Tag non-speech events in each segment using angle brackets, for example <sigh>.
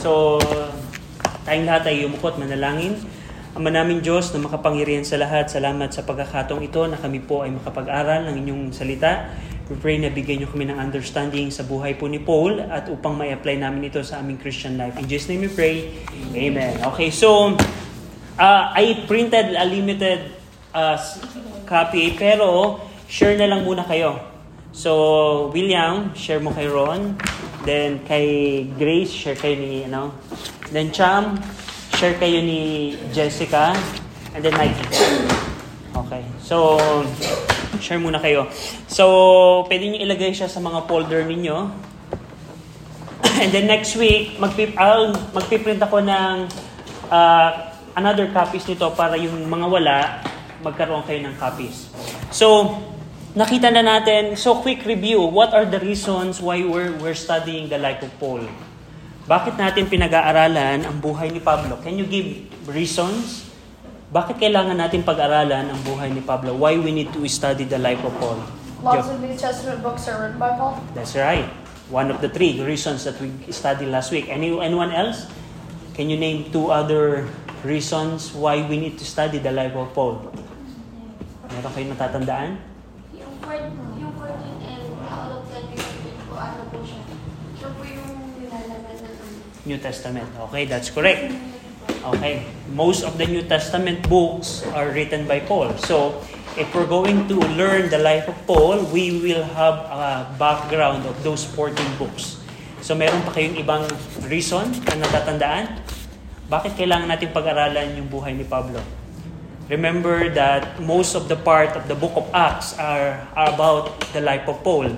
So, tayong lahat ay umukot, manalangin. Ama namin Diyos na makapangyarihan sa lahat, salamat sa pagkakataong ito na kami po ay makapag-aral ng inyong salita. We pray na bigyan niyo kami ng understanding sa buhay po ni Paul at upang may apply namin ito sa aming Christian life. In Jesus' name we pray. Amen. Okay, so uh, I printed a limited uh, copy pero share na lang muna kayo. So, William, share mo kay Ron. Then, kay Grace, share kayo ni, ano. Then, Cham, share kayo ni Jessica. And then, Nike. Okay. So, share muna kayo. So, pwede nyo ilagay siya sa mga folder ninyo. <clears throat> And then next week, magpip I'll, magpiprint ako ng uh, another copies nito para yung mga wala, magkaroon kayo ng copies. So, nakita na natin, so quick review, what are the reasons why we're, we're studying the life of Paul? Bakit natin pinag-aaralan ang buhay ni Pablo? Can you give reasons? Bakit kailangan natin pag-aralan ang buhay ni Pablo? Why we need to study the life of Paul? Lots of New Testament books are written by Paul. That's right. One of the three reasons that we studied last week. Any, anyone else? Can you name two other reasons why we need to study the life of Paul? Meron kayong natatandaan? 14, yung 14 and all of that is po, ano po siya. Siya po yung nilalaman ng. New Testament. Okay, that's correct. Okay. Most of the New Testament books are written by Paul. So, if we're going to learn the life of Paul, we will have a background of those 14 books. So, meron pa kayong ibang reason na natatandaan? Bakit kailangan natin pag-aralan yung buhay ni Pablo? Remember that most of the part of the book of Acts are, are about the life of Paul.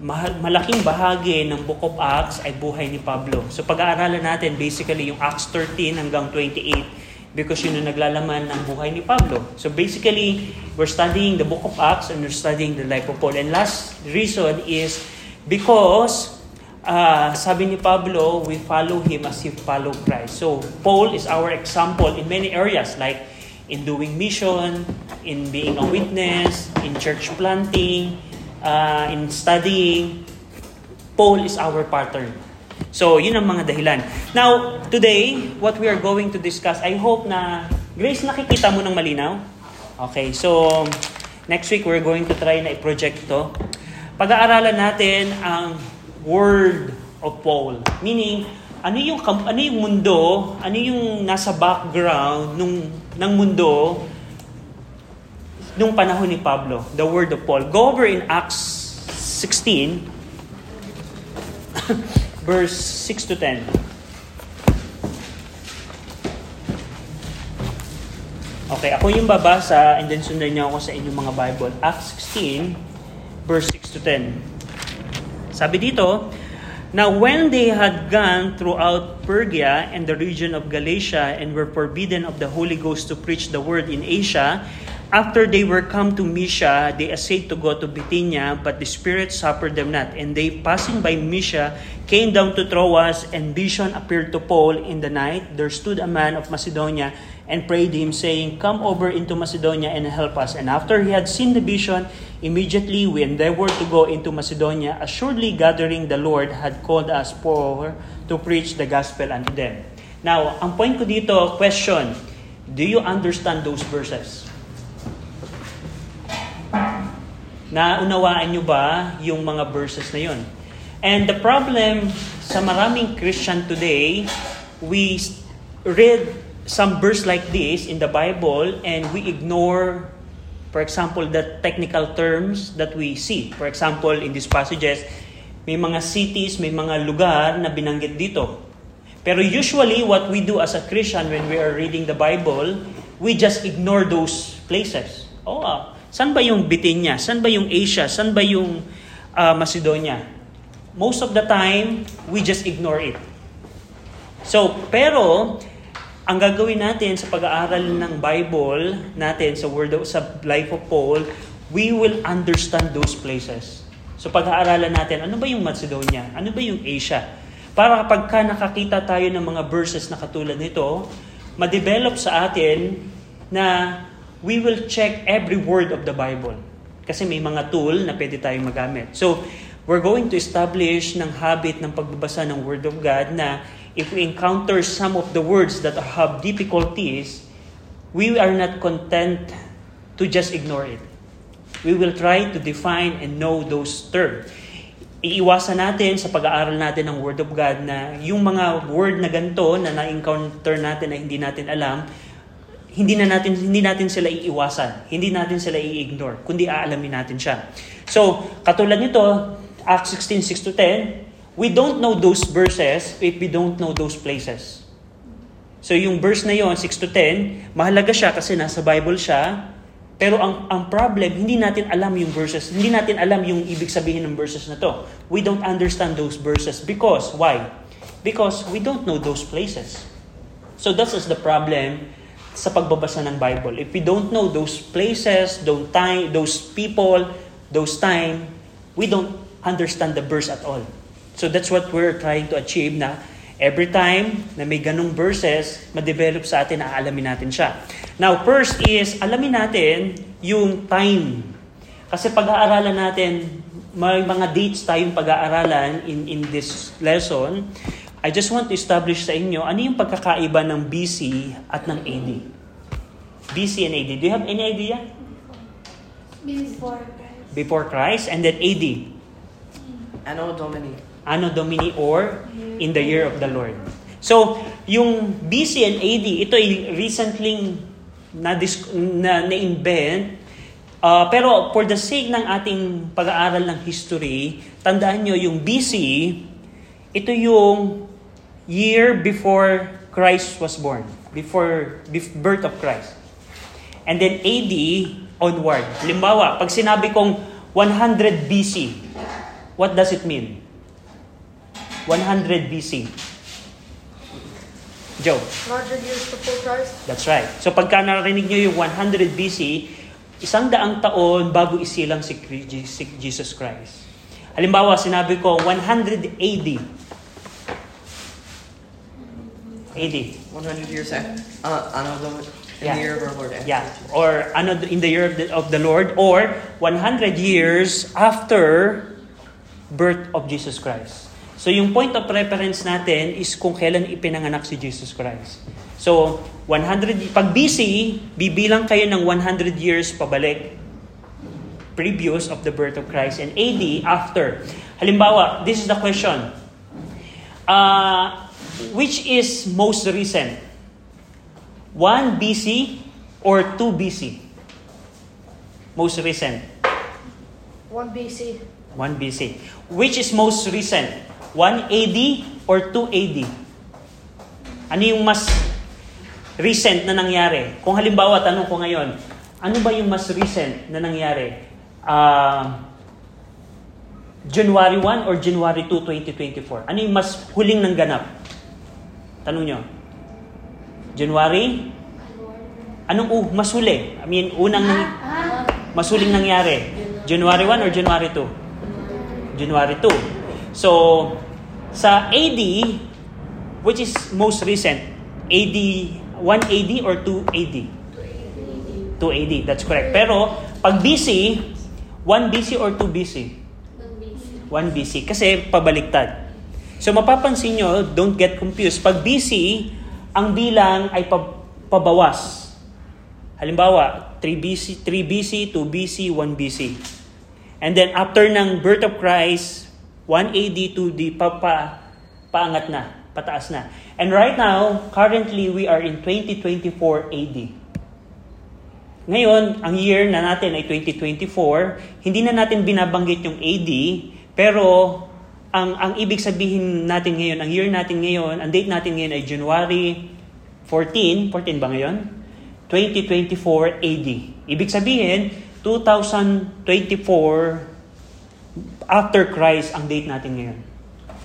Malaking bahagi ng book of Acts ay buhay ni Pablo. So pag-aaralan natin basically yung Acts 13 hanggang 28 because yun yung naglalaman ng buhay ni Pablo. So basically, we're studying the book of Acts and we're studying the life of Paul. And last reason is because uh, sabi ni Pablo, we follow him as he follow Christ. So Paul is our example in many areas like in doing mission, in being a witness, in church planting, uh, in studying. Paul is our pattern. So, yun ang mga dahilan. Now, today, what we are going to discuss, I hope na, Grace, nakikita mo ng malinaw? Okay, so, next week, we're going to try na i-project to. Pag-aaralan natin ang Word of Paul. Meaning, ano yung ano yung mundo, ano yung nasa background nung ng mundo nung panahon ni Pablo, the word of Paul. Go over in Acts 16 <laughs> verse 6 to 10. Okay, ako yung babasa and then sundan niyo ako sa inyong mga Bible. Acts 16 verse 6 to 10. Sabi dito, Now when they had gone throughout Pergia and the region of Galatia and were forbidden of the Holy Ghost to preach the word in Asia, after they were come to Mysia, they essayed to go to Bithynia, but the Spirit suffered them not. And they, passing by Mysia, came down to Troas, and vision appeared to Paul in the night. There stood a man of Macedonia and prayed him, saying, Come over into Macedonia and help us. And after he had seen the vision, immediately we endeavored to go into Macedonia, assuredly gathering the Lord had called us for to preach the gospel unto them. Now, ang point ko dito, question, do you understand those verses? Naunawaan nyo ba yung mga verses na yun? And the problem sa maraming Christian today, we read some verse like this in the Bible and we ignore, for example, the technical terms that we see. For example, in these passages, may mga cities, may mga lugar na binanggit dito. Pero usually, what we do as a Christian when we are reading the Bible, we just ignore those places. Oh, ah, saan ba yung Bithynia? Saan ba yung Asia? Saan ba yung ah, Macedonia? Most of the time, we just ignore it. So, pero, ang gagawin natin sa pag-aaral ng Bible natin sa word of, sa life of Paul, we will understand those places. So pag-aaralan natin, ano ba yung Macedonia? Ano ba yung Asia? Para kapag ka nakakita tayo ng mga verses na katulad nito, ma-develop sa atin na we will check every word of the Bible. Kasi may mga tool na pwede tayong magamit. So, we're going to establish ng habit ng pagbabasa ng Word of God na if we encounter some of the words that have difficulties, we are not content to just ignore it. We will try to define and know those terms. Iiwasan natin sa pag-aaral natin ng Word of God na yung mga word na ganito na na-encounter natin na hindi natin alam, hindi na natin hindi natin sila iiwasan, hindi natin sila i-ignore, kundi aalamin natin siya. So, katulad nito, Acts 16:6 to 10, we don't know those verses if we don't know those places. So, yung verse na yon 6 to 10, mahalaga siya kasi nasa Bible siya, pero ang ang problem, hindi natin alam yung verses, hindi natin alam yung ibig sabihin ng verses na to. We don't understand those verses because why? Because we don't know those places. So that is the problem sa pagbabasa ng Bible. If we don't know those places, those time, those people, those time, we don't understand the verse at all. So that's what we're trying to achieve na every time na may ganong verses, ma-develop sa atin, aalamin natin siya. Now, first is, alamin natin yung time. Kasi pag-aaralan natin, may mga dates tayong pag-aaralan in, in this lesson. I just want to establish sa inyo ano yung pagkakaiba ng BC at ng AD. BC and AD. Do you have any idea? Before Christ. Before Christ and then AD. Anno Domini. Anno Domini or in the year of the Lord. So, yung BC and AD, ito ay recently na, na, na-invent. Uh, pero for the sake ng ating pag-aaral ng history, tandaan nyo yung BC, ito yung year before Christ was born. Before, before birth of Christ. And then AD onward. Limbawa, pag sinabi kong 100 BC, what does it mean? 100 BC. Joe. 100 years before Christ. That's right. So pagka narinig nyo yung 100 BC, isang daang taon bago isilang si Jesus Christ. Halimbawa, sinabi ko 100 AD. AD. 100 years after. Uh, Anno Domini. In Yeah. the year of our Lord. after Yeah. Jesus. Or ano in the year of the, of the Lord or 100 years after birth of Jesus Christ. So yung point of reference natin is kung kailan ipinanganak si Jesus Christ. So 100 pag BC, bibilang kayo ng 100 years pabalik previous of the birth of Christ and AD after. Halimbawa, this is the question. Uh, which is most recent? 1 BC or 2 BC? Most recent. 1 BC. 1 BC. Which is most recent? 1 AD or 2 AD? Ano yung mas recent na nangyari? Kung halimbawa, tanong ko ngayon, ano ba yung mas recent na nangyari? Ah, January 1 or January 2, 2024? Ano yung mas huling ng ganap? Tanong nyo. January? Anong uh, mas huli? I mean, unang nang, mas huling nangyari? January 1 or January 2? January 2. So, sa AD, which is most recent, AD, 1 AD or 2 AD? 2 AD, that's correct. Pero, pag BC, 1 BC or 2 BC? 1 BC. Kasi pabaliktad. So, mapapansin nyo, don't get confused. Pag BC, ang bilang ay pa- pabawas. Halimbawa, 3 BC, 3 BC, 2 BC, 1 BC. And then after ng birth of Christ, 1 AD to the pa, pa, paangat na, pataas na. And right now, currently we are in 2024 AD. Ngayon, ang year na natin ay 2024, hindi na natin binabanggit yung AD, pero ang ang ibig sabihin natin ngayon, ang year natin ngayon, ang date natin ngayon ay January 14, 14 ba ngayon? 2024 AD. Ibig sabihin, 2024 after Christ ang date natin ngayon.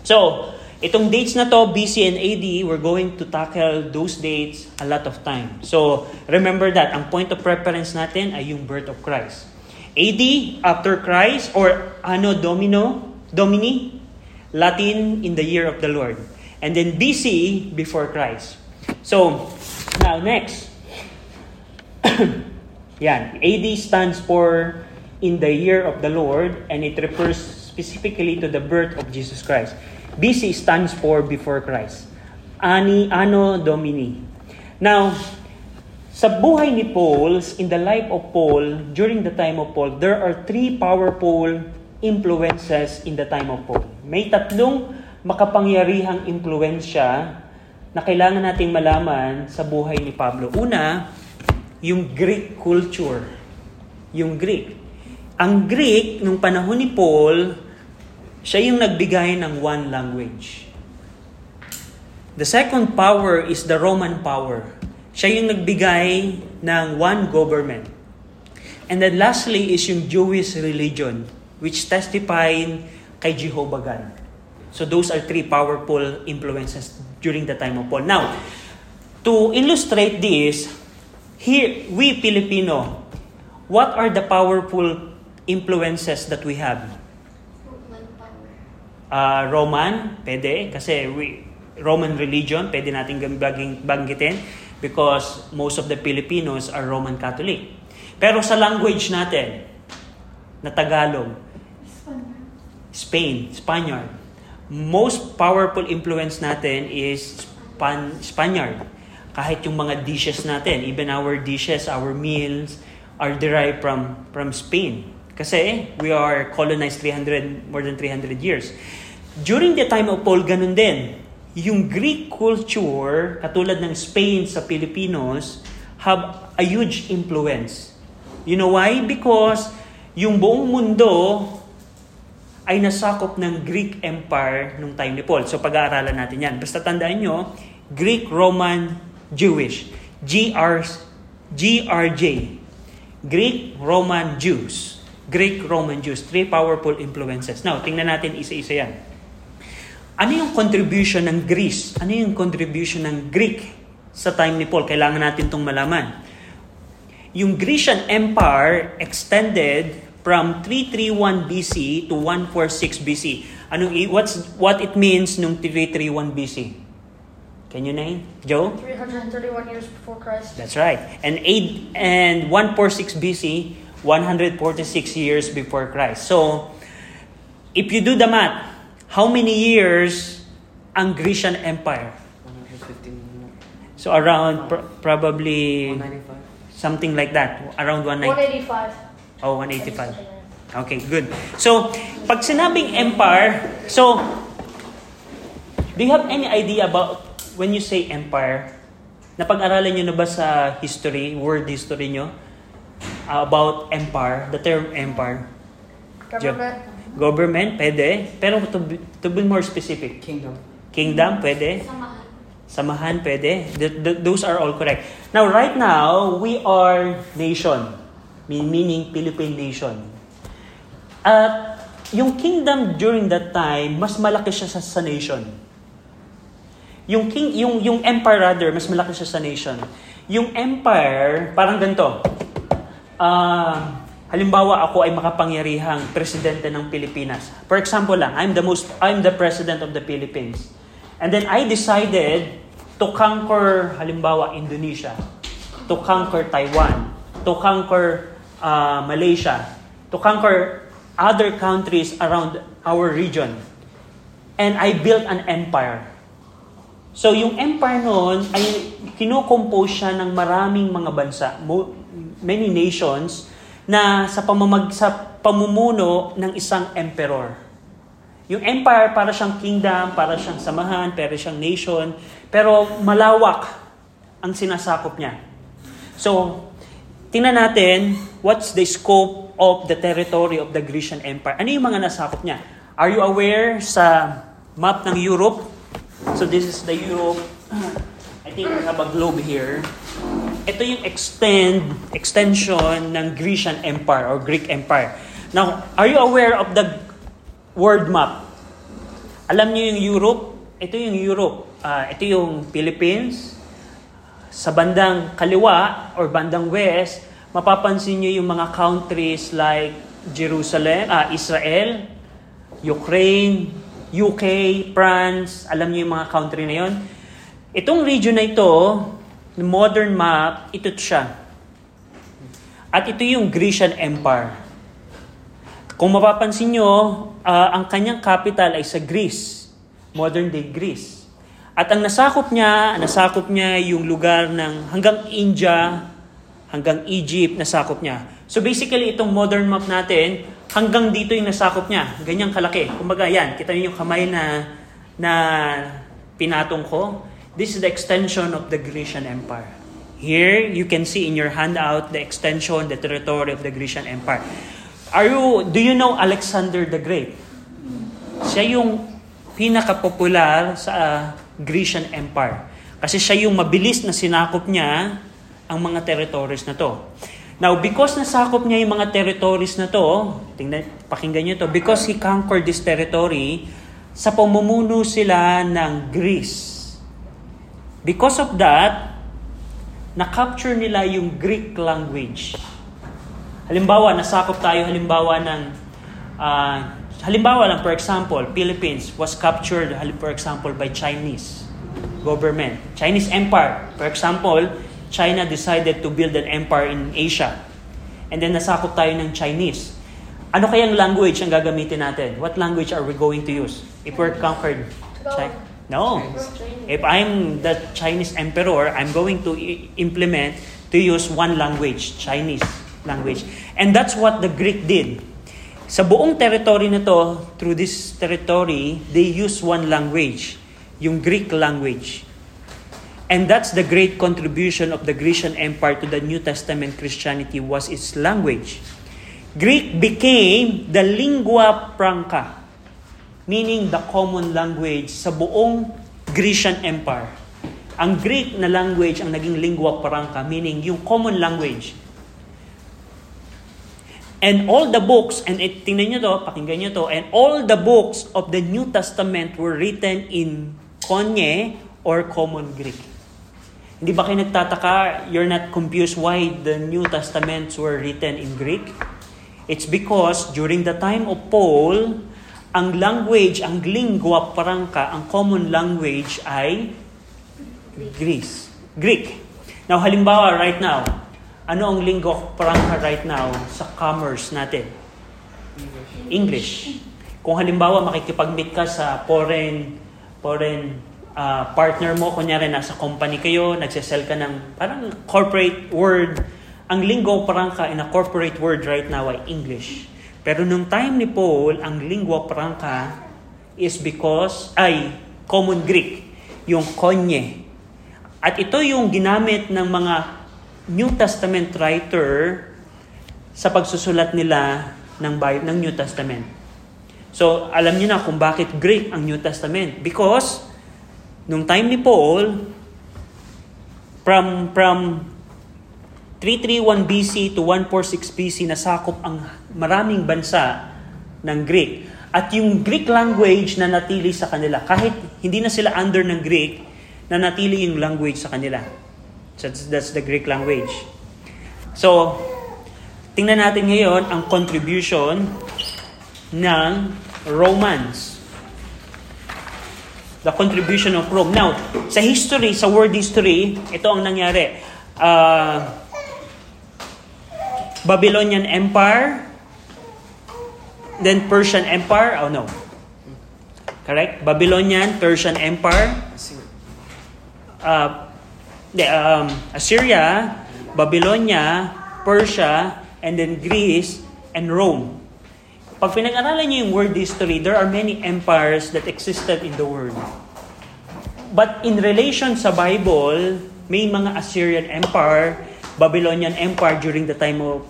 So, itong dates na to, BC and AD, we're going to tackle those dates a lot of time. So, remember that, ang point of reference natin ay yung birth of Christ. AD, after Christ, or Anno Domino, Domini, Latin, in the year of the Lord. And then BC, before Christ. So, now next. <coughs> Yan. AD stands for in the year of the Lord and it refers specifically to the birth of Jesus Christ. BC stands for before Christ. Ani, Anno Domini. Now, sa buhay ni Paul, in the life of Paul, during the time of Paul, there are three powerful influences in the time of Paul. May tatlong makapangyarihang impluensya na kailangan nating malaman sa buhay ni Pablo. Una, yung Greek culture. Yung Greek. Ang Greek, nung panahon ni Paul, siya yung nagbigay ng one language. The second power is the Roman power. Siya yung nagbigay ng one government. And then lastly is yung Jewish religion, which testified kay Jehovah God. So those are three powerful influences during the time of Paul. Now, to illustrate this, here, we Filipino, what are the powerful influences that we have? Uh, Roman, pwede, kasi we, Roman religion, pwede natin banggitin because most of the Filipinos are Roman Catholic. Pero sa language natin, na Tagalog, Spain, Spaniard. Most powerful influence natin is Span- Spaniard. Kahit yung mga dishes natin, even our dishes, our meals, are derived from from Spain. Kasi we are colonized 300, more than 300 years. During the time of Paul, ganun din. Yung Greek culture, katulad ng Spain sa Pilipinos, have a huge influence. You know why? Because yung buong mundo ay nasakop ng Greek Empire nung time ni Paul. So pag-aaralan natin yan. Basta tandaan nyo, Greek, Roman, Jewish. GR, GRJ. Greek, Roman, Jews. Greek, Roman, Jews. Three powerful influences. Now, tingnan natin isa-isa yan. Ano yung contribution ng Greece? Ano yung contribution ng Greek sa time ni Paul? Kailangan natin itong malaman. Yung Grecian Empire extended from 331 BC to 146 BC. Anong what's what it means nung 331 BC? Can you name? Joe? 331 years before Christ. That's right. And 8 and 146 BC, 146 years before Christ. So, if you do the math, how many years ang Grecian Empire? 115. So around pr- probably 195. something like that, around 190. 185. Oh, 185. Okay, good. So, pag sinabing empire, so, do you have any idea about when you say empire? Napag-aralan nyo na ba sa history, world history nyo? Uh, about empire, the term empire? Government. Government, pwede. Pero to, be- to be more specific, Kingdom. kingdom, pwede. Samahan. Samahan, pwede. Th- th- those are all correct. Now, right now, we are nation. Mean- Meaning, Philippine nation. At yung kingdom during that time, mas malaki siya sa, sa nation. Yung, king, yung, yung empire rather, mas malaki siya sa nation. Yung empire, parang ganito. Ah, halimbawa ako ay makapangyarihang presidente ng Pilipinas. For example lang, I'm the most I'm the president of the Philippines. And then I decided to conquer halimbawa Indonesia, to conquer Taiwan, to conquer ah, Malaysia, to conquer other countries around our region. And I built an empire. So yung empire noon ay kinocompose siya ng maraming mga bansa, many nations na sa pamamag sa pamumuno ng isang emperor. Yung empire para siyang kingdom, para siyang samahan, para siyang nation, pero malawak ang sinasakop niya. So, tingnan natin what's the scope of the territory of the Grecian Empire. Ano yung mga nasakop niya? Are you aware sa map ng Europe? So this is the Europe. I think we have a globe here. Ito yung extend extension ng Grecian Empire or Greek Empire. Now, are you aware of the world map? Alam niyo yung Europe? Ito yung Europe. Ah, ito yung Philippines. Sa bandang kaliwa or bandang west, mapapansin niyo yung mga countries like Jerusalem, ah, Israel, Ukraine, UK, France, alam niyo yung mga country na yon. Itong region na ito, modern map, ito siya. At ito yung Grecian Empire. Kung mapapansin nyo, ah, ang kanyang capital ay sa Greece. Modern day Greece. At ang nasakop niya, nasakop niya yung lugar ng hanggang India, hanggang Egypt, nasakop niya. So basically, itong modern map natin, hanggang dito yung nasakop niya. Ganyang kalaki. Kumbaga yan, kita niyo yung kamay na, na pinatong ko. This is the extension of the Grecian Empire. Here, you can see in your handout the extension, the territory of the Grecian Empire. Are you, do you know Alexander the Great? Siya yung pinaka-popular sa uh, Grecian Empire. Kasi siya yung mabilis na sinakop niya ang mga territories na to. Now, because nasakop niya yung mga territories na to, tingnan, pakinggan niyo to, because he conquered this territory, sa pamumuno sila ng Greece. Because of that, na-capture nila yung Greek language. Halimbawa, nasakop tayo halimbawa ng uh, halimbawa lang for example, Philippines was captured for example by Chinese government. Chinese Empire, for example, China decided to build an empire in Asia. And then nasakop tayo ng Chinese. Ano kayang language ang gagamitin natin? What language are we going to use? If we're conquered China? No. If I'm the Chinese emperor, I'm going to implement to use one language, Chinese language. And that's what the Greek did. Sa buong territory na to, through this territory, they use one language, yung Greek language. And that's the great contribution of the Grecian Empire to the New Testament Christianity was its language. Greek became the lingua franca, meaning the common language sa buong Grecian Empire. Ang Greek na language ang naging lingua franca, meaning yung common language. And all the books, and it, tingnan nyo to, pakinggan nyo to, and all the books of the New Testament were written in Koine or Common Greek. Hindi ba kayo nagtataka, you're not confused why the New Testaments were written in Greek? It's because during the time of Paul, ang language, ang lingua franca, ang common language ay Greece. Greek. Now, halimbawa, right now, ano ang lingua franca right now sa commerce natin? English. Kung halimbawa makikipag-meet ka sa foreign foreign uh, partner mo, kunyari nasa company kayo, nagsisell ka ng parang corporate word, ang lingua franca in a corporate word right now ay English. Pero nung time ni Paul, ang lingua franca is because, ay, common Greek, yung konye. At ito yung ginamit ng mga New Testament writer sa pagsusulat nila ng, Bible, ng New Testament. So, alam niyo na kung bakit Greek ang New Testament. Because, nung time ni Paul, from, from 331 BC to 146 BC, nasakop ang maraming bansa ng Greek. At yung Greek language na natili sa kanila, kahit hindi na sila under ng Greek, na natili yung language sa kanila. So that's, the Greek language. So, tingnan natin ngayon ang contribution ng Romans. The contribution of Rome. Now, sa history, sa world history, ito ang nangyari. Uh, Babylonian Empire, then Persian Empire, oh no. Correct? Babylonian, Persian Empire, uh, the, um, Assyria, Babylonia, Persia, and then Greece, and Rome. Pag pinag-aralan niyo yung world history, there are many empires that existed in the world. But in relation sa Bible, may mga Assyrian Empire, Babylonian Empire during the time of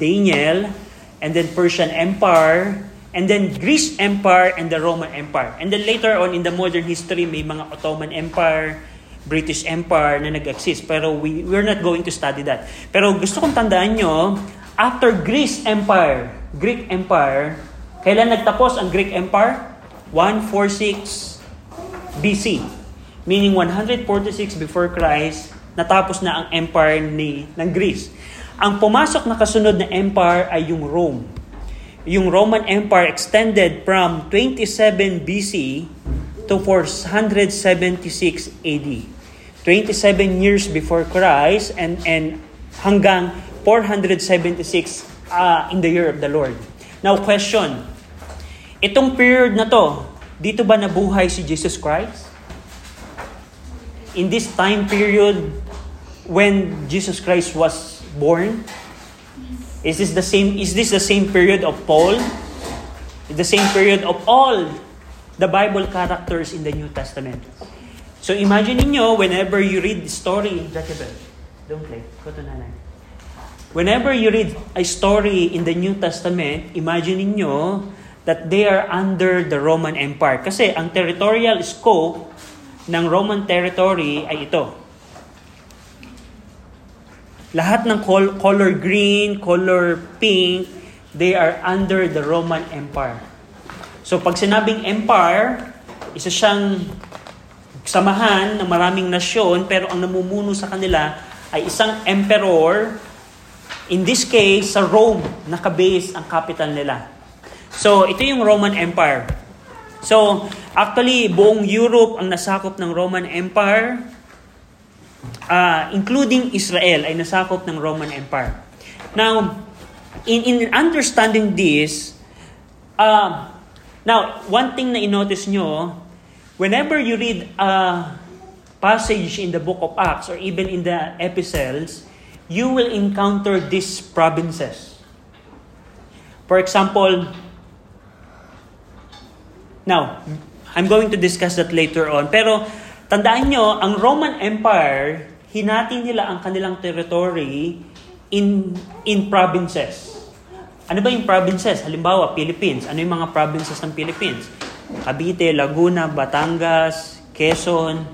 Daniel, and then Persian Empire, and then Greece Empire, and the Roman Empire. And then later on in the modern history, may mga Ottoman Empire, British Empire na nag-exist. Pero we, we're not going to study that. Pero gusto kong tandaan nyo, after Greece Empire, Greek Empire, kailan nagtapos ang Greek Empire? 146 BC. Meaning 146 before Christ, natapos na ang empire ni, ng Greece. Ang pumasok na kasunod na empire ay yung Rome. Yung Roman Empire extended from 27 BC to 476 AD. 27 years before Christ and and hanggang 476 uh, in the year of the Lord. Now question, itong period na to, dito ba nabuhay si Jesus Christ? In this time period when Jesus Christ was born? Is this the same is this the same period of Paul? The same period of all the Bible characters in the New Testament. So imagine niyo whenever you read the story, Jacobel, don't play, go to nanay. Whenever you read a story in the New Testament, imagine niyo that they are under the Roman Empire. Kasi ang territorial scope ng Roman territory ay ito. Lahat ng col- color green, color pink, they are under the Roman Empire. So pag sinabing empire, isa siyang samahan ng maraming nasyon pero ang namumuno sa kanila ay isang emperor in this case sa Rome nakabase ang capital nila. So ito yung Roman Empire. So actually buong Europe ang nasakop ng Roman Empire uh, including Israel ay nasakop ng Roman Empire. Now in in understanding this uh, now one thing na inotice nyo whenever you read a passage in the book of Acts or even in the epistles, you will encounter these provinces. For example, now, I'm going to discuss that later on. Pero tandaan nyo, ang Roman Empire, hinati nila ang kanilang territory in, in provinces. Ano ba yung provinces? Halimbawa, Philippines. Ano yung mga provinces ng Philippines? Cavite, Laguna, Batangas, Quezon,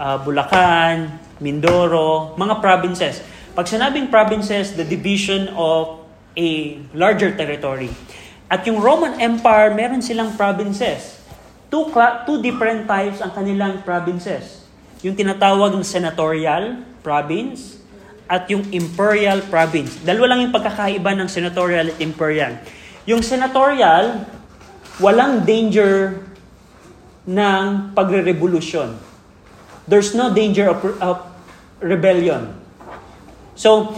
uh, Bulacan, Mindoro, mga provinces. Pag sinabing provinces, the division of a larger territory. At yung Roman Empire, meron silang provinces. Two, two different types ang kanilang provinces. Yung tinatawag na senatorial province at yung imperial province. Dalawa lang yung pagkakaiba ng senatorial at imperial. Yung senatorial, walang danger ng pagre-revolution. There's no danger of, of rebellion. So,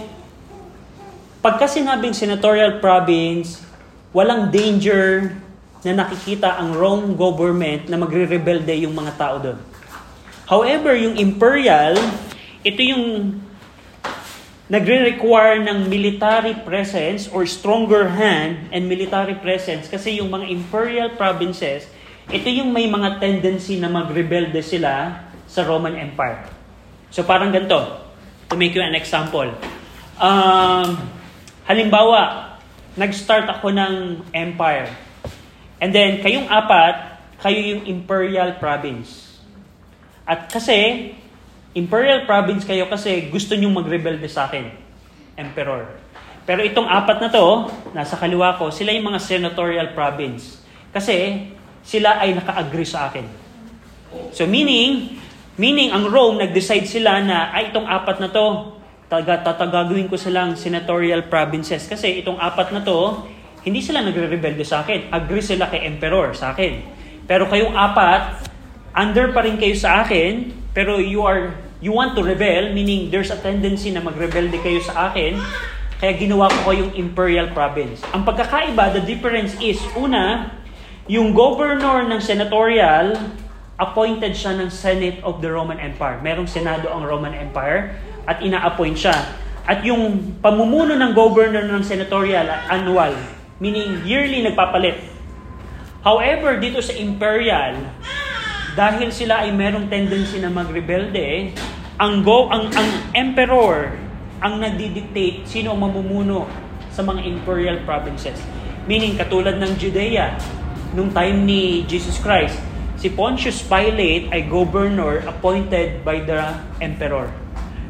pagka sinabing senatorial province, walang danger na nakikita ang Rome government na magre-rebelde yung mga tao doon. However, yung imperial, ito yung nagre-require ng military presence or stronger hand and military presence kasi yung mga imperial provinces, ito yung may mga tendency na magrebelde sila sa Roman Empire. So parang ganito, to make you an example. Um, halimbawa, nag-start ako ng empire. And then, kayong apat, kayo yung imperial province. At kasi, Imperial province kayo kasi gusto nyong magrebelde sa akin, emperor. Pero itong apat na to, nasa kaliwa ko, sila yung mga senatorial province. Kasi sila ay naka-agree sa akin. So meaning, meaning ang Rome, nag-decide sila na, ay itong apat na to, taga, tatagagawin ko silang senatorial provinces. Kasi itong apat na to, hindi sila nagre-rebelde sa akin. Agree sila kay emperor sa akin. Pero kayong apat, under pa rin kayo sa akin, pero you are you want to rebel, meaning there's a tendency na magrebelde kayo sa akin, kaya ginawa ko kayong imperial province. Ang pagkakaiba, the difference is, una, yung governor ng senatorial, appointed siya ng Senate of the Roman Empire. Merong Senado ang Roman Empire at ina-appoint siya. At yung pamumuno ng governor ng senatorial, annual, meaning yearly nagpapalit. However, dito sa imperial, dahil sila ay merong tendency na magrebelde, ang go ang ang emperor ang nagdi-dictate sino ang mamumuno sa mga imperial provinces. Meaning katulad ng Judea nung time ni Jesus Christ, si Pontius Pilate ay governor appointed by the emperor.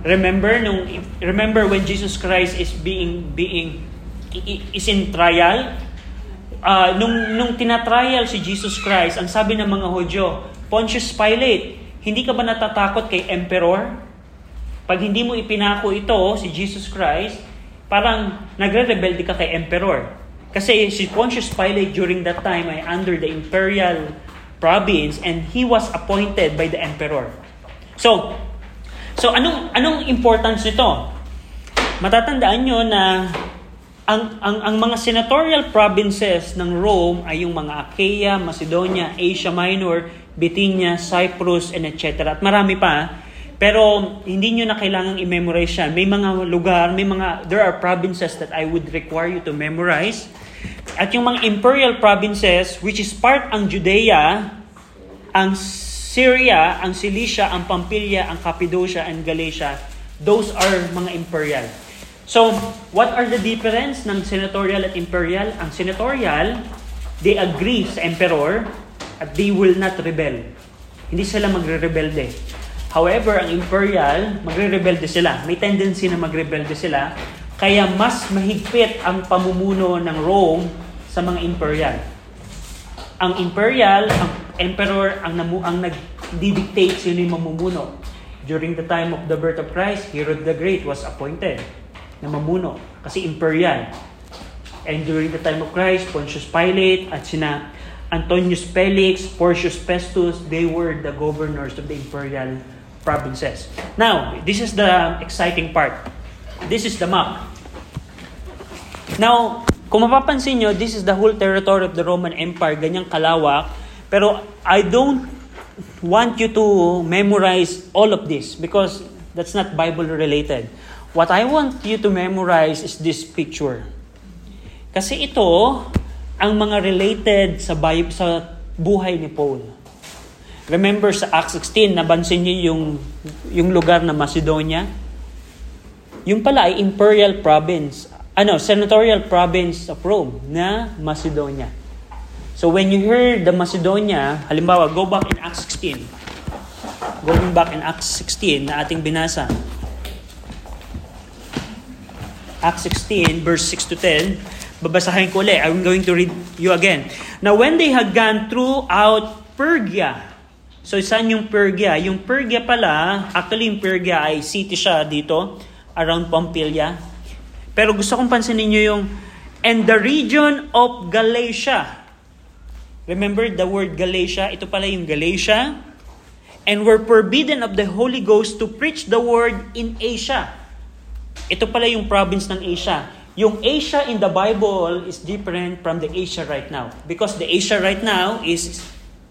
Remember nung remember when Jesus Christ is being being is in trial uh, nung nung tinatrial si Jesus Christ, ang sabi ng mga Hudyo, Pontius Pilate, hindi ka ba natatakot kay emperor? Pag hindi mo ipinako ito, si Jesus Christ, parang nagre-rebelde ka kay emperor. Kasi si Pontius Pilate during that time ay under the imperial province and he was appointed by the emperor. So, so anong anong importance nito? Matatandaan nyo na ang, ang, ang mga senatorial provinces ng Rome ay yung mga Achaia, Macedonia, Asia Minor, Bithynia, Cyprus, and etc. At marami pa. Pero hindi nyo na kailangang i-memorize yan. May mga lugar, may mga, there are provinces that I would require you to memorize. At yung mga imperial provinces, which is part ang Judea, ang Syria, ang Cilicia, ang Pamphylia, ang Cappadocia, and Galatia, those are mga imperial. So, what are the difference ng senatorial at imperial? Ang senatorial, they agree sa emperor at they will not rebel. Hindi sila magre-rebelde. However, ang imperial, magre-rebelde sila. May tendency na magrebelde sila. Kaya mas mahigpit ang pamumuno ng Rome sa mga imperial. Ang imperial, ang emperor, ang, namu, ang nag-dictate sino yung mamumuno. During the time of the birth of Christ, Herod the Great was appointed na mamuno kasi imperial. And during the time of Christ, Pontius Pilate at sina Antonius Felix, Porcius Festus, they were the governors of the imperial provinces. Now, this is the exciting part. This is the map. Now, kung mapapansin nyo, this is the whole territory of the Roman Empire, ganyang kalawak. Pero I don't want you to memorize all of this because that's not Bible related. What I want you to memorize is this picture. Kasi ito, ang mga related sa, sa buhay ni Paul. Remember sa Acts 16, nabansin niyo yung, yung lugar na Macedonia? Yung pala ay imperial province, ano, senatorial province of Rome na Macedonia. So when you hear the Macedonia, halimbawa, go back in Acts 16. Going back in Acts 16 na ating binasa. Acts 16, verse 6 to 10. Babasahin ko ulit. I'm going to read you again. Now, when they had gone throughout Pergia, So, saan yung Pergia? Yung Pergia pala, actually yung Pergia ay city siya dito, around Pamphylia. Pero gusto kong pansinin nyo yung, and the region of Galatia. Remember the word Galatia? Ito pala yung Galatia. And were forbidden of the Holy Ghost to preach the word in Asia. Ito pala yung province ng Asia. Yung Asia in the Bible is different from the Asia right now. Because the Asia right now is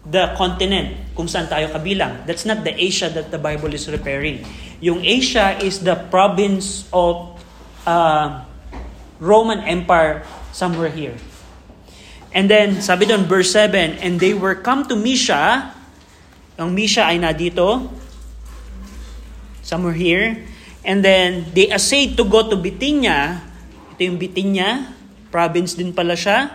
the continent kung saan tayo kabilang. That's not the Asia that the Bible is referring. Yung Asia is the province of uh, Roman Empire somewhere here. And then, sabi doon, verse 7, And they were come to Misha. Ang Misha ay na dito. Somewhere here. And then, they essayed to go to Bithynia. Ito yung Bithynia. Province din pala siya.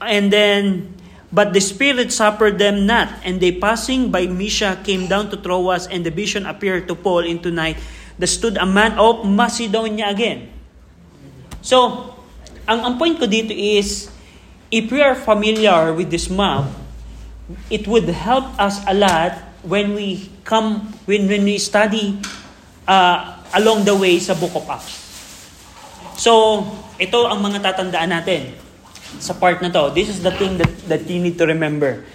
And then, But the Spirit suffered them not, and they passing by Misha came down to Troas, and the vision appeared to Paul into night. There stood a man of Macedonia again. So, ang, ang point ko dito is, if we are familiar with this map, it would help us a lot when we come, when, when we study uh, along the way sa Book of Acts. So, ito ang mga tatandaan natin sa part na to. This is the thing that, that you need to remember.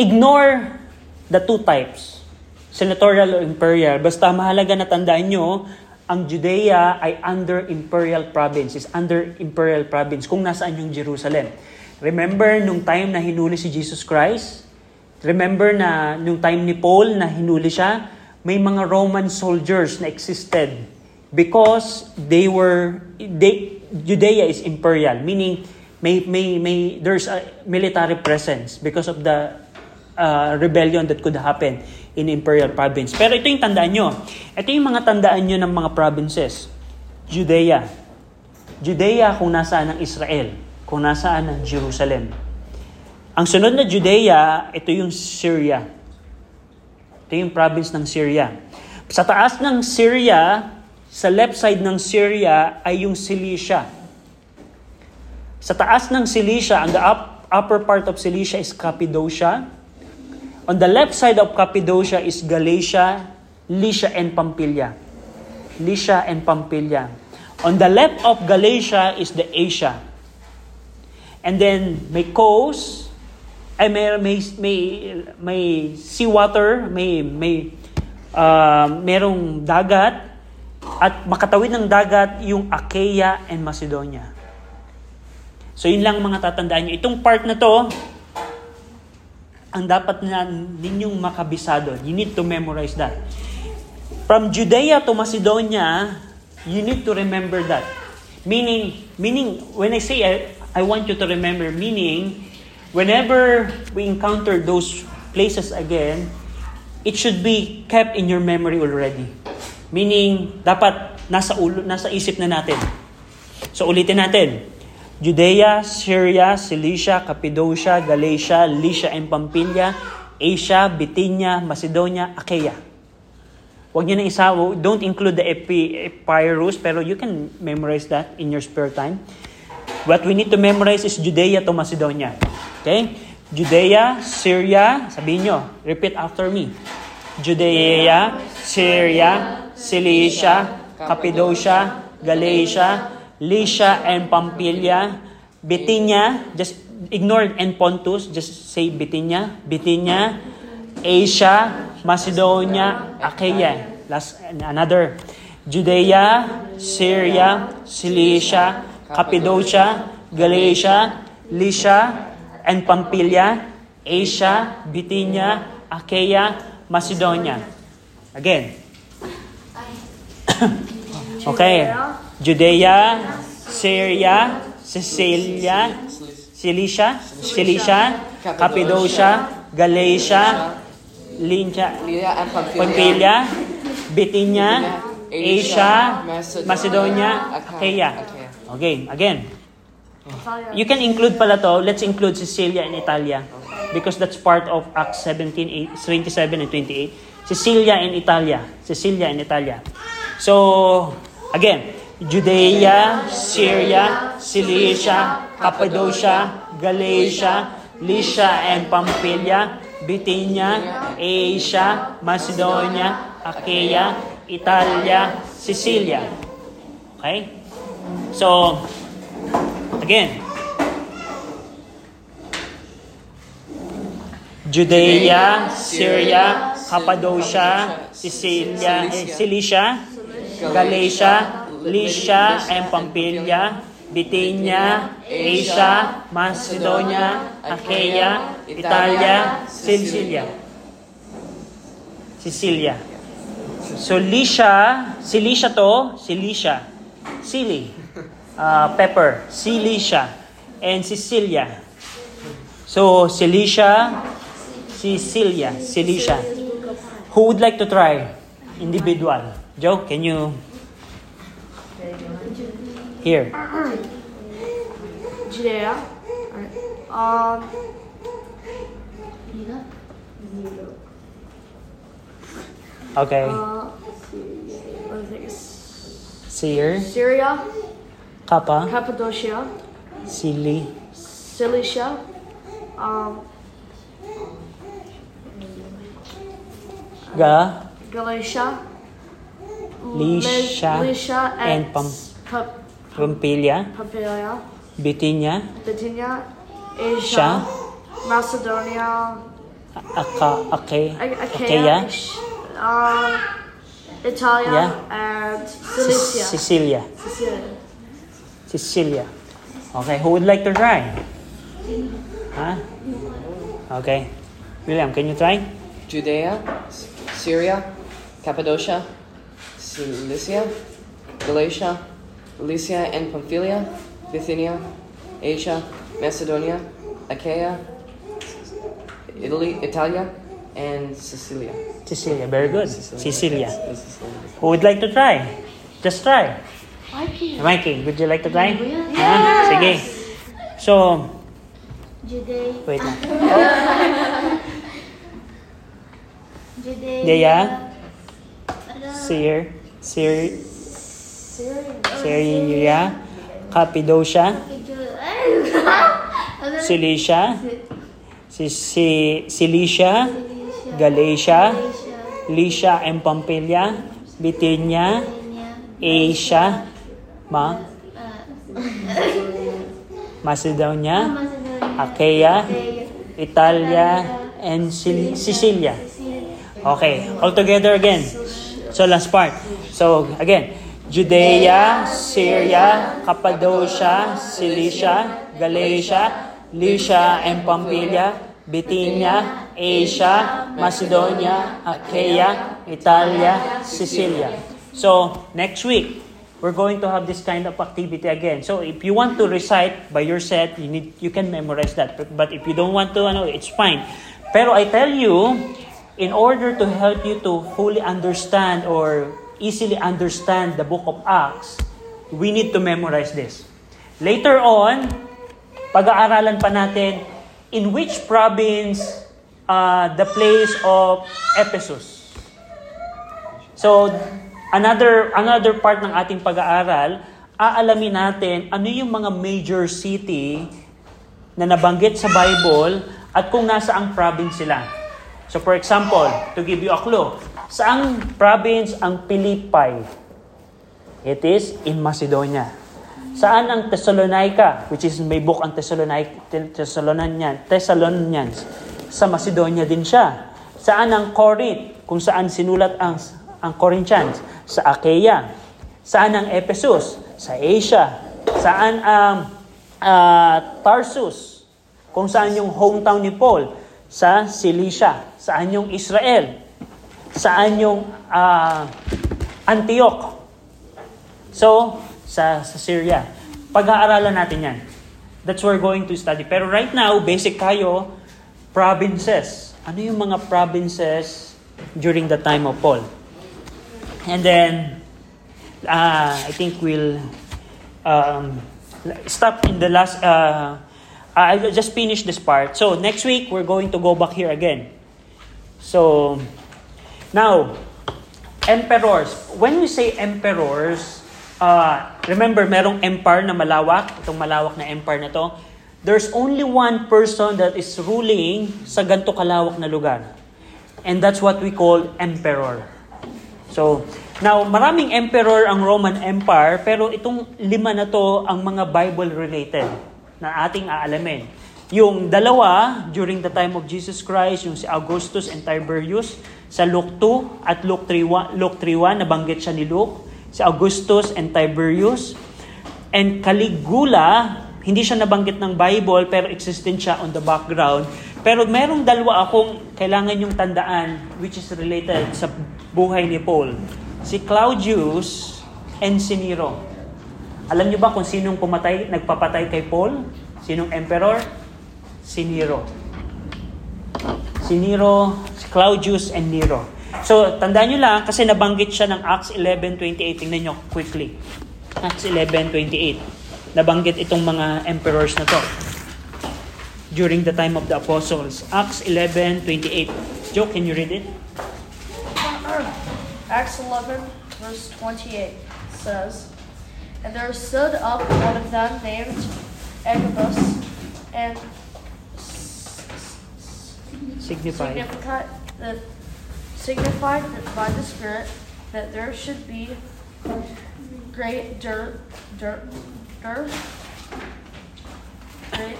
Ignore the two types. Senatorial or imperial. Basta mahalaga na tandaan nyo, ang Judea ay under imperial province, is under imperial province, kung nasaan yung Jerusalem. Remember nung time na hinuli si Jesus Christ? Remember na nung time ni Paul na hinuli siya? May mga Roman soldiers na existed because they were, they, Judea is imperial, meaning may may may there's a military presence because of the uh, rebellion that could happen in imperial province. Pero ito yung tandaan nyo. Ito yung mga tandaan nyo ng mga provinces. Judea. Judea kung nasaan ng Israel. Kung nasaan ng Jerusalem. Ang sunod na Judea, ito yung Syria. Ito yung province ng Syria. Sa taas ng Syria, sa left side ng Syria ay yung Cilicia. Sa taas ng Cilicia, ang the up, upper part of Cilicia is Cappadocia. On the left side of Cappadocia is Galatia, Lycia, and Pamphylia. Lycia and Pamphylia. On the left of Galatia is the Asia. And then may coast, ay may may may, may seawater, may may uh, merong dagat at makatawid ng dagat yung Achaia and Macedonia. So yun lang mga tatandaan nyo. Itong part na to, ang dapat na ninyong makabisado. You need to memorize that. from Judea to Macedonia, you need to remember that. Meaning, meaning when I say I, I want you to remember, meaning whenever we encounter those places again, it should be kept in your memory already. Meaning, dapat nasa ulo, nasa isip na natin. So ulitin natin. Judea, Syria, Cilicia, Cappadocia, Galatia, Lycia and Pamphylia, Asia, Bithynia, Macedonia, Achaia. Huwag nyo na isa, don't include the epi, Epirus, pero you can memorize that in your spare time. What we need to memorize is Judea to Macedonia. Okay? Judea, Syria, sabihin nyo, repeat after me. Judea, Syria, Cilicia, Cappadocia, Galatia, Lycia and Pamphylia, Bithynia, just ignore and Pontus, just say Bithynia, Bithynia, Asia, Macedonia, Achaia. Last another. Judea, Syria, Cilicia, Cappadocia, Galatia, Lycia, and Pamphylia, Asia, Bithynia, Achaia, Macedonia. Again. <coughs> okay. Judea, Syria, Sicilia, Cilicia, Cilicia, Cappadocia, Galatia, Pamphylia. Pamphylia, Bithynia, Asia, Macedonia, Achaia. Okay, again. You can include pala to, let's include Sicilia and Italia because that's part of Acts 17, 8, 27 and 28. Sicilia and Italia. Sicilia and Italia. So, again, Judea, Syria, Cilicia, Cappadocia, Galatia, Lycia and Pamphylia, Bithynia, Asia, Macedonia, Achaia, Italia, Sicilia. Okay? So, again, Judea, Syria, Cappadocia, Sicilia, eh, Cilicia, Galatia, Lycia and Pamphylia, Bithynia, Asia, Macedonia, Achaia, Italia, Sicilia. Sicilia. So Lycia, Cilicia to, Cilicia. Sili. Uh, pepper. Cilicia. And Sicilia. So Cilicia, Sicilia, Cilicia. Who would like to try? Individual. Joe, can you? Here. Judea. Um, Okay. uh, what is it? Seer, Syria, Kappa, Cappadocia, Sili, Cilicia, um, Ga, Galatia, Lycia, Lycia, and Pam- Pam- Pamphylia, Pamphylia, Bithynia, Bithynia, Sha, Asia, Macedonia, Aka, Ake, A- Achaia, Achaia, um, Italia, Yeah. and Sis- Cilicia. Sicilia. Sicilia. Sicilia. Okay, who would like to try? Huh? Okay. William, can you try? Judea, Syria, Cappadocia, Cilicia, Galatia, Lycia and Pamphylia, Bithynia, Asia, Macedonia, Achaia, Italy, Italia, and Cecilia. Cecilia, very good. Cecilia. Yes, Sicilia. Who would like to try? Just try. Mikey. Mikey, would you like to try? Yes. Uh-huh. Ha? Sige. So, Judea. wait lang. <laughs> Judea. Judea. Ano? Seer, Seer, Syria. Syria, Cappadocia, Ano? Cilicia, si, si, Cilicia, Galatia, Lycia and Pamphylia, Bithynia, Asia, Ma, Macedonia, Achaia, Italia, and Sicilia. Okay, all together again. So last part. So again, Judea, Syria, Cappadocia, Cilicia, Galatia, Lycia and Pamphylia, Bithynia, Asia, Macedonia, Achaia, Italia, Sicilia. So, next week, we're going to have this kind of activity again. So, if you want to recite by your set, you need you can memorize that. But, but if you don't want to, ano, it's fine. Pero I tell you, in order to help you to fully understand or easily understand the book of Acts, we need to memorize this. Later on, pag-aaralan pa natin in which province uh, the place of Ephesus. So, another another part ng ating pag-aaral, aalamin natin ano yung mga major city na nabanggit sa Bible at kung nasa ang province sila. So for example, to give you a clue, saang province ang Philippi? It is in Macedonia. Saan ang Thessalonica, which is may book ang Thessalonic, Thessalonian, Thessalonians? Sa Macedonia din siya. Saan ang Corinth, kung saan sinulat ang, ang Corinthians? Sa Achaia. Saan ang Ephesus? Sa Asia. Saan ang ah, Tarsus? Kung saan yung hometown ni Paul? Sa Cilicia. Saan yung Israel? Saan yung ah, Antioch? So, sa, sa Syria. Pag-aaralan natin yan. That's where we're going to study. Pero right now, basic tayo, provinces. Ano yung mga provinces during the time of Paul? And then, uh, I think we'll um, stop in the last, uh, I'll just finish this part. So, next week, we're going to go back here again. So, now, emperors. When we say emperors, uh, remember, merong empire na malawak, itong malawak na empire na to. There's only one person that is ruling sa ganto kalawak na lugar. And that's what we call emperor. So, now, maraming emperor ang Roman Empire, pero itong lima na to ang mga Bible-related na ating aalamin. Yung dalawa, during the time of Jesus Christ, yung si Augustus and Tiberius, sa Luke 2 at Luke 3.1, Luke 3.1, nabanggit siya ni Luke, si Augustus and Tiberius. And Caligula, hindi siya nabanggit ng Bible, pero existent siya on the background. Pero merong dalawa akong kailangan yung tandaan, which is related sa buhay ni Paul. Si Claudius and si Nero. Alam niyo ba kung sinong pumatay, nagpapatay kay Paul? Sinong emperor? Si Nero. Si Nero, si Claudius and Nero. So, tandaan nyo lang, kasi nabanggit siya ng Acts 11.28. Tingnan nyo quickly. Acts 11.28. Nabanggit itong mga emperors na to during the time of the apostles. Acts 11.28. Joe, can you read it? Acts 11, verse 28 says, And there stood up one of them named Agabus, and s- s- Signify. signified that, signified by the Spirit that there should be great dirt, dirt, dirt, great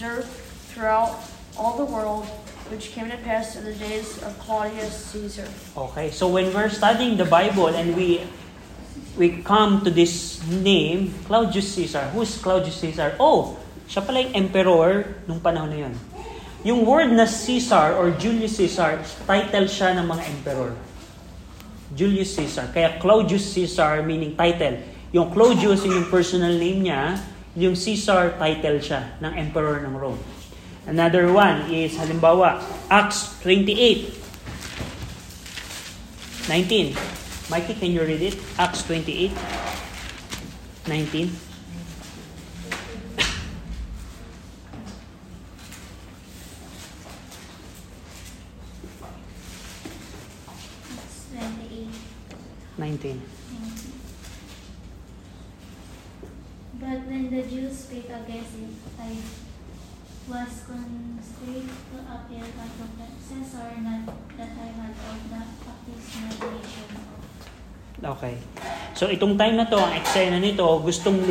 dirt throughout all the world, which came to pass in the days of Claudius Caesar. Okay, so when we're studying the Bible and we we come to this name, Claudius Caesar. Who's Claudius Caesar? Oh, siya pala yung emperor nung panahon na yun. Yung word na Caesar or Julius Caesar, title siya ng mga emperor. Julius Caesar. Kaya Claudius Caesar meaning title. Yung Claudius yung personal name niya, yung Caesar title siya ng emperor ng Rome. Another one is halimbawa Acts 28 19. Mikey, can you read it? Acts 28 19. Acts 28. 19. But when the Jews spake against it, I was constrained to appeal unto Caesar not that I had of the of Okay. So itong time na to, ang eksena nito, gustong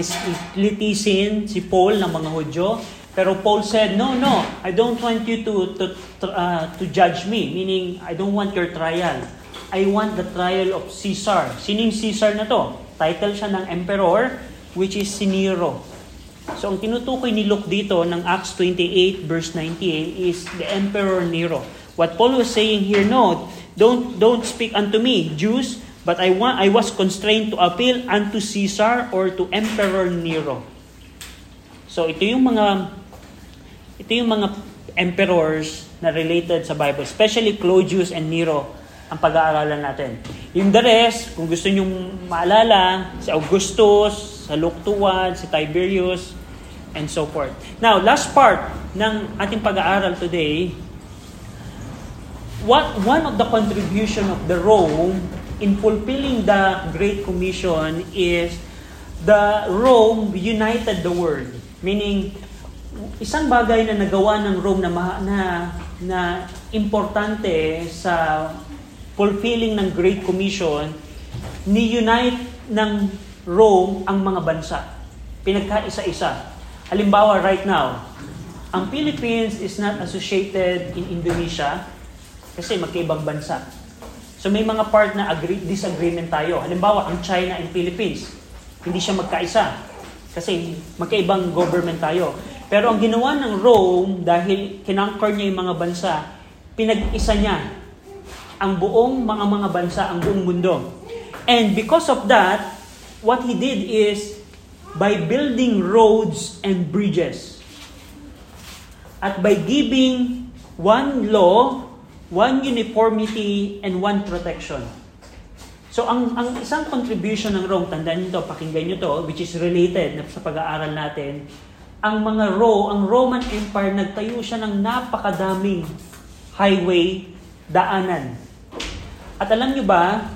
litisin si Paul ng mga Hudyo. Pero Paul said, no, no, I don't want you to, to, to, uh, to judge me. Meaning, I don't want your trial. I want the trial of Caesar. Sino yung Caesar na to? Title siya ng emperor, which is si Nero. So ang tinutukoy ni Luke dito ng Acts 28 verse 98 is the Emperor Nero. What Paul was saying here, no, don't don't speak unto me, Jews, but I want I was constrained to appeal unto Caesar or to Emperor Nero. So ito yung mga ito yung mga emperors na related sa Bible, especially Claudius and Nero ang pag-aaralan natin. Yung the rest, kung gusto nyong maalala, si Augustus, sa 2.1, si Tiberius, and so forth. Now, last part ng ating pag-aaral today, what one of the contribution of the Rome in fulfilling the Great Commission is the Rome united the world. Meaning, isang bagay na nagawa ng Rome na, na, na importante sa fulfilling ng Great Commission, ni-unite ng Rome ang mga bansa. Pinagkaisa-isa. Halimbawa, right now, ang Philippines is not associated in Indonesia kasi magkaibang bansa. So may mga part na agree, disagreement tayo. Halimbawa, ang China and Philippines, hindi siya magkaisa kasi magkaibang government tayo. Pero ang ginawa ng Rome, dahil kinanker niya yung mga bansa, pinag-isa niya ang buong mga mga bansa, ang buong mundo. And because of that, what he did is, by building roads and bridges, at by giving one law, one uniformity, and one protection. So ang ang isang contribution ng Rome, tandaan niyo to, pakinggan niyo to, which is related sa pag-aaral natin, ang mga Ro, ang Roman Empire nagtayo siya ng napakadaming highway, daanan. At alam niyo ba,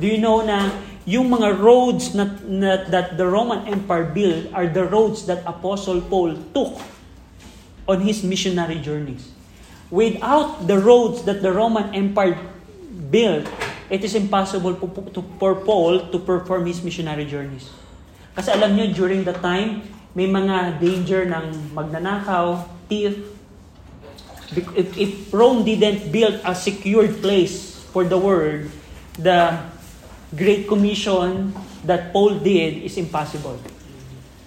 do you know na yung mga roads na, na, that the Roman Empire built are the roads that Apostle Paul took on his missionary journeys. Without the roads that the Roman Empire built, it is impossible for Paul to perform his missionary journeys. Kasi alam niyo, during the time, may mga danger ng magnanakaw, thief. If, if Rome didn't build a secured place for the word, the Great Commission that Paul did is impossible.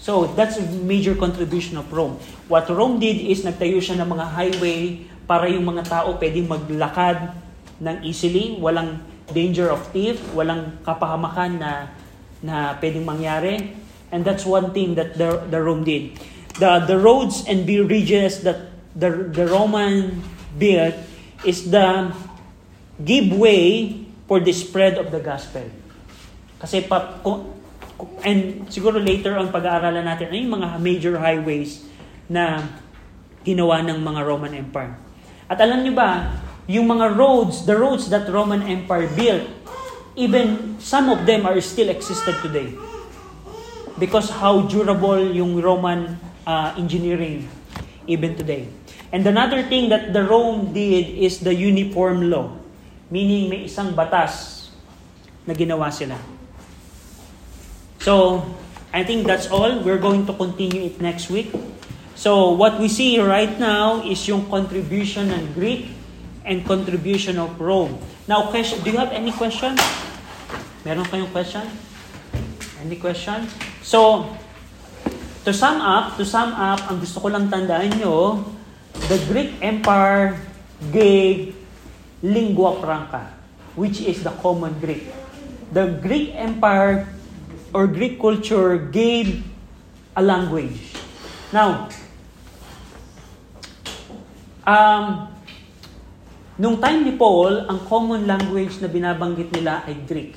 So, that's a major contribution of Rome. What Rome did is nagtayo siya ng mga highway para yung mga tao pwedeng maglakad ng easily, walang danger of thief, walang kapahamakan na na pwedeng mangyari. And that's one thing that the, the Rome did. The, the roads and bridges that the, the Roman built is the give way for the spread of the gospel. Kasi pa, and siguro later on pag-aaralan natin, ano yung mga major highways na ginawa ng mga Roman Empire. At alam niyo ba, yung mga roads, the roads that Roman Empire built, even some of them are still existed today. Because how durable yung Roman uh, engineering even today. And another thing that the Rome did is the uniform law. Meaning may isang batas na ginawa sila. So, I think that's all. We're going to continue it next week. So, what we see right now is yung contribution ng Greek and contribution of Rome. Now, question, do you have any question? Meron kayong question? Any question? So, to sum up, to sum up, ang gusto ko lang tandaan nyo, the Greek Empire gave lingua franca, which is the common Greek. The Greek Empire or Greek culture gave a language. Now, um, nung time ni Paul, ang common language na binabanggit nila ay Greek.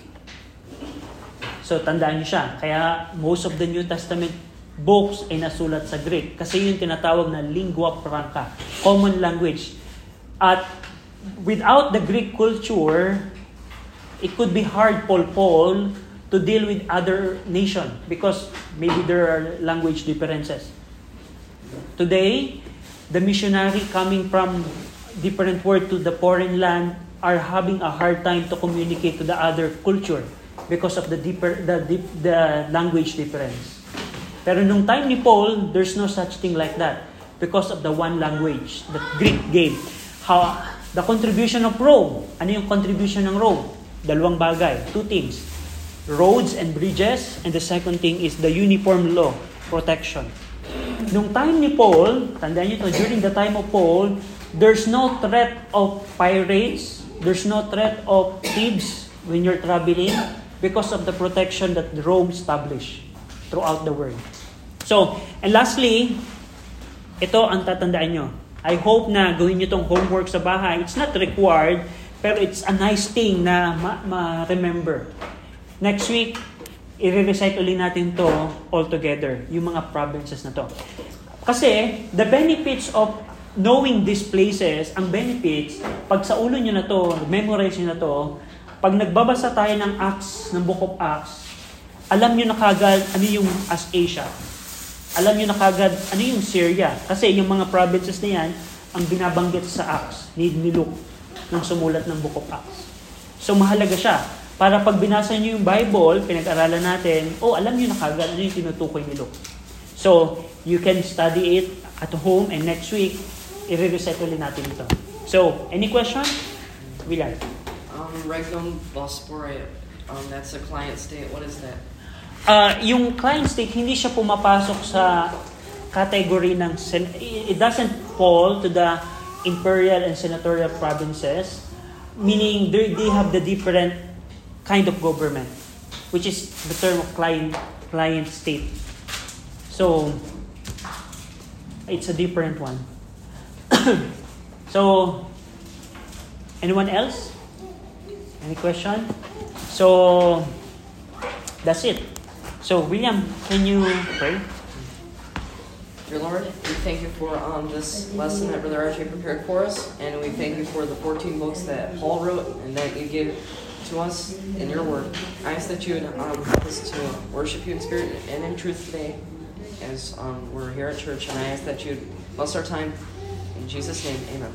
So, tandaan niyo siya. Kaya, most of the New Testament books ay nasulat sa Greek. Kasi yun tinatawag na lingua franca, common language. At without the Greek culture, it could be hard for Paul to deal with other nation because maybe there are language differences. Today, the missionary coming from different world to the foreign land are having a hard time to communicate to the other culture because of the deeper the deep, the language difference. Pero nung time ni Paul, there's no such thing like that because of the one language that Greek gave. How the contribution of Rome. Ano yung contribution ng Rome? Dalawang bagay, two things. Roads and bridges, and the second thing is the uniform law, protection. Nung time ni Paul, tandaan niyo to, during the time of Paul, there's no threat of pirates, there's no threat of thieves when you're traveling because of the protection that Rome established throughout the world. So, and lastly, ito ang tatandaan nyo. I hope na gawin nyo tong homework sa bahay. It's not required, pero it's a nice thing na ma- ma-remember. Next week, i-recite ulit natin to all together, yung mga provinces na to. Kasi, the benefits of knowing these places, ang benefits, pag sa ulo nyo na to, memorize nyo na to, pag nagbabasa tayo ng Acts, ng Book of Acts, alam nyo na kagad ano yung as Asia. Alam nyo na kagad ano yung Syria. Kasi yung mga provinces na yan, ang binabanggit sa Acts, ni, ni Luke, nang sumulat ng Book of Acts. So mahalaga siya. Para pag binasa nyo yung Bible, pinag-aralan natin, oh, alam nyo na kagad ano yung tinutukoy ni Luke. So, you can study it at home and next week, i-reset ulit natin ito. So, any question? William? Um, Regnum Bospore, um, that's a client state. What is that? Uh, yung client state, hindi siya pumapasok sa category ng, sen- it doesn't fall to the imperial and senatorial provinces, meaning they, they have the different kind of government, which is the term of client, client state. So, it's a different one. <coughs> so, anyone else? Any question? So, that's it. So, William, can you pray? Dear Lord, we thank you for um, this lesson that Brother Archie prepared for us, and we thank you for the 14 books that Paul wrote and that you give to us in your word. I ask that you would um, help us to worship you in spirit and in truth today as um, we're here at church, and I ask that you bless our time. In Jesus' name, amen.